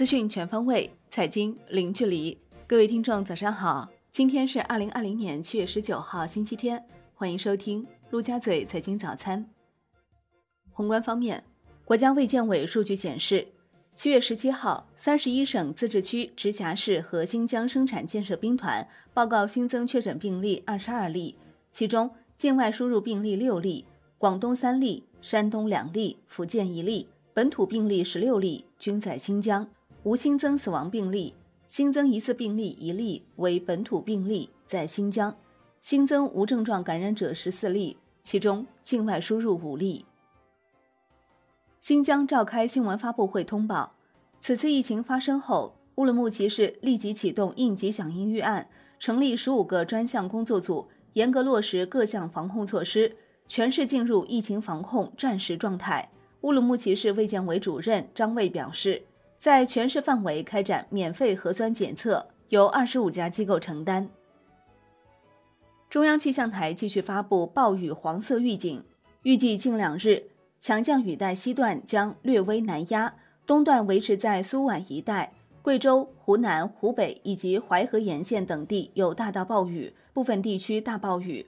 资讯全方位，财经零距离。各位听众，早上好！今天是二零二零年七月十九号，星期天。欢迎收听陆家嘴财经早餐。宏观方面，国家卫健委数据显示，七月十七号，三十一省、自治区、直辖市和新疆生产建设兵团报告新增确诊病例二十二例，其中境外输入病例六例，广东三例，山东两例，福建一例。本土病例十六例，均在新疆，无新增死亡病例。新增疑似病例一例为本土病例，在新疆。新增无症状感染者十四例，其中境外输入五例。新疆召开新闻发布会通报，此次疫情发生后，乌鲁木齐市立即启动应急响应预案，成立十五个专项工作组，严格落实各项防控措施，全市进入疫情防控战时状态。乌鲁木齐市卫健委主任张卫表示，在全市范围开展免费核酸检测，由二十五家机构承担。中央气象台继续发布暴雨黄色预警，预计近两日强降雨带西段将略微南压，东段维持在苏皖一带，贵州、湖南、湖北以及淮河沿线等地有大到暴雨，部分地区大暴雨。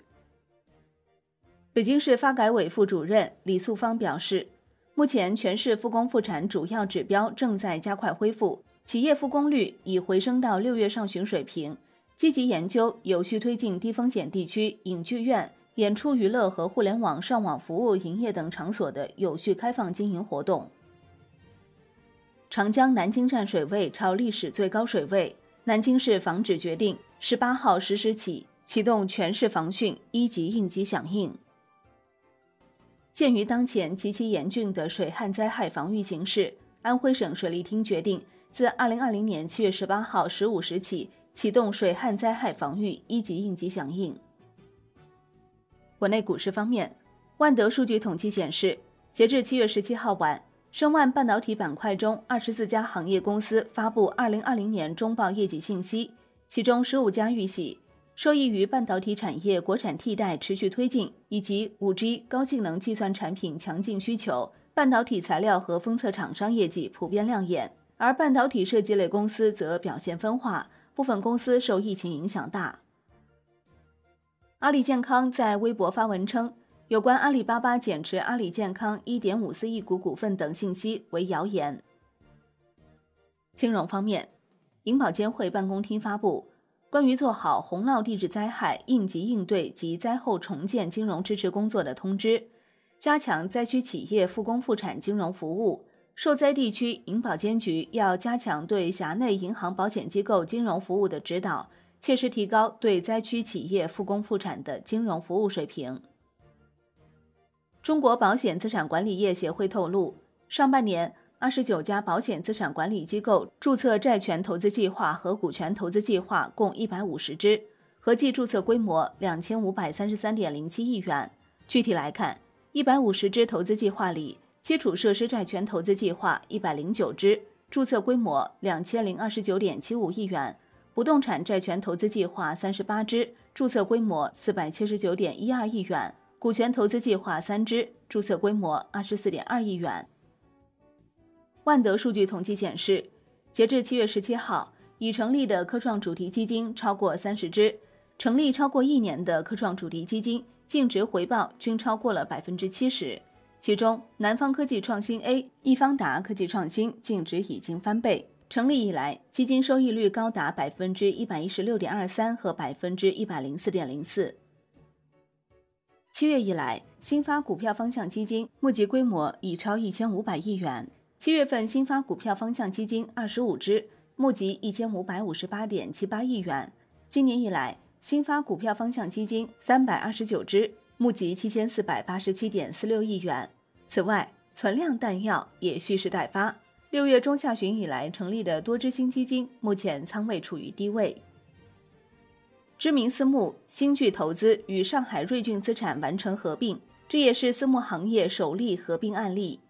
北京市发改委副主任李素芳表示。目前，全市复工复产主要指标正在加快恢复，企业复工率已回升到六月上旬水平。积极研究，有序推进低风险地区影剧院、演出娱乐和互联网上网服务营业等场所的有序开放经营活动。长江南京站水位超历史最高水位，南京市防指决定十八号十时起启动全市防汛一级应急响应。鉴于当前极其严峻的水旱灾害防御形势，安徽省水利厅决定自二零二零年七月十八号十五时起启动水旱灾害防御一级应急响应。国内股市方面，万德数据统计显示，截至七月十七号晚，申万半导体板块中二十四家行业公司发布二零二零年中报业绩信息，其中十五家预喜。受益于半导体产业国产替代持续推进，以及五 G 高性能计算产品强劲需求，半导体材料和封测厂商业绩普遍亮眼。而半导体设计类公司则表现分化，部分公司受疫情影响大。阿里健康在微博发文称，有关阿里巴巴减持阿里健康一点五四亿股股份等信息为谣言。金融方面，银保监会办公厅发布。关于做好洪涝地质灾害应急应对及灾后重建金融支持工作的通知，加强灾区企业复工复产金融服务。受灾地区银保监局要加强对辖内银行保险机构金融服务的指导，切实提高对灾区企业复工复产的金融服务水平。中国保险资产管理业协会透露，上半年。二十九家保险资产管理机构注册债权投资计划和股权投资计划共一百五十只，合计注册规模两千五百三十三点零七亿元。具体来看，一百五十只投资计划里，基础设施债权投资计划一百零九只，注册规模两千零二十九点七五亿元；不动产债权投资计划三十八只，注册规模四百七十九点一二亿元；股权投资计划三只，注册规模二十四点二亿元。万德数据统计显示，截至七月十七号，已成立的科创主题基金超过三十只，成立超过一年的科创主题基金净值回报均超过了百分之七十。其中，南方科技创新 A、易方达科技创新净值已经翻倍，成立以来基金收益率高达百分之一百一十六点二三和百分之一百零四点零四。七月以来，新发股票方向基金募集规模已超一千五百亿元。七月份新发股票方向基金二十五只，募集一千五百五十八点七八亿元。今年以来，新发股票方向基金三百二十九只，募集七千四百八十七点四六亿元。此外，存量弹药也蓄势待发。六月中下旬以来成立的多只新基金，目前仓位处于低位。知名私募新巨投资与上海瑞俊资产完成合并，这也是私募行业首例合并案例。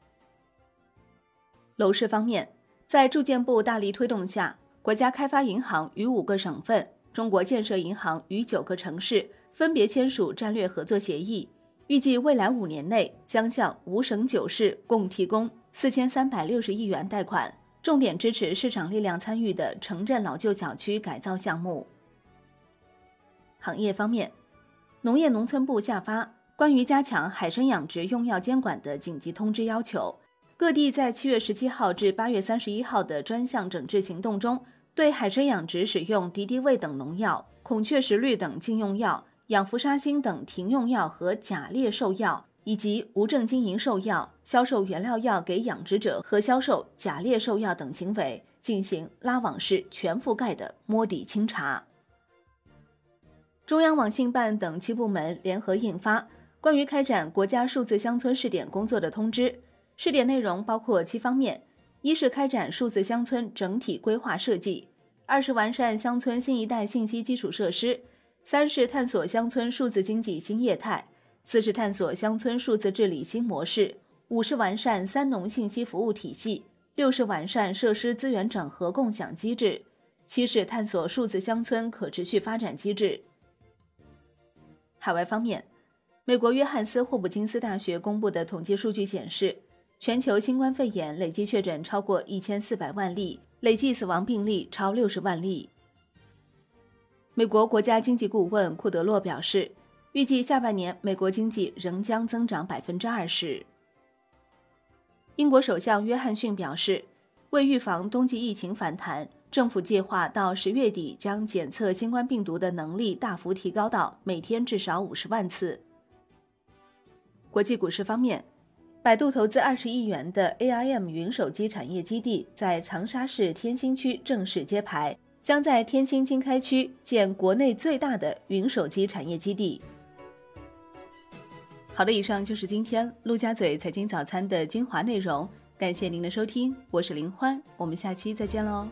楼市方面，在住建部大力推动下，国家开发银行与五个省份、中国建设银行与九个城市分别签署战略合作协议，预计未来五年内将向五省九市共提供四千三百六十亿元贷款。重点支持市场力量参与的城镇老旧小区改造项目。行业方面，农业农村部下发关于加强海参养殖用药监管的紧急通知，要求各地在七月十七号至八月三十一号的专项整治行动中，对海参养殖使用敌敌畏等农药、孔雀石绿等禁用药、氧氟沙星等停用药和假劣兽药。以及无证经营兽药、销售原料药给养殖者和销售假劣兽药等行为，进行拉网式全覆盖的摸底清查。中央网信办等七部门联合印发关于开展国家数字乡村试点工作的通知，试点内容包括七方面：一是开展数字乡村整体规划设计；二是完善乡村新一代信息基础设施；三是探索乡村数字经济新业态。四是探索乡村数字治理新模式，五是完善三农信息服务体系，六是完善设施资源整合共享机制，七是探索数字乡村可持续发展机制。海外方面，美国约翰斯霍普金斯大学公布的统计数据显示，全球新冠肺炎累计确诊超过一千四百万例，累计死亡病例超六十万例。美国国家经济顾问库德洛表示。预计下半年美国经济仍将增长百分之二十。英国首相约翰逊表示，为预防冬季疫情反弹，政府计划到十月底将检测新冠病毒的能力大幅提高到每天至少五十万次。国际股市方面，百度投资二十亿元的 AIM 云手机产业基地在长沙市天心区正式揭牌，将在天心经开区建国内最大的云手机产业基地。好的，以上就是今天陆家嘴财经早餐的精华内容，感谢您的收听，我是林欢，我们下期再见喽。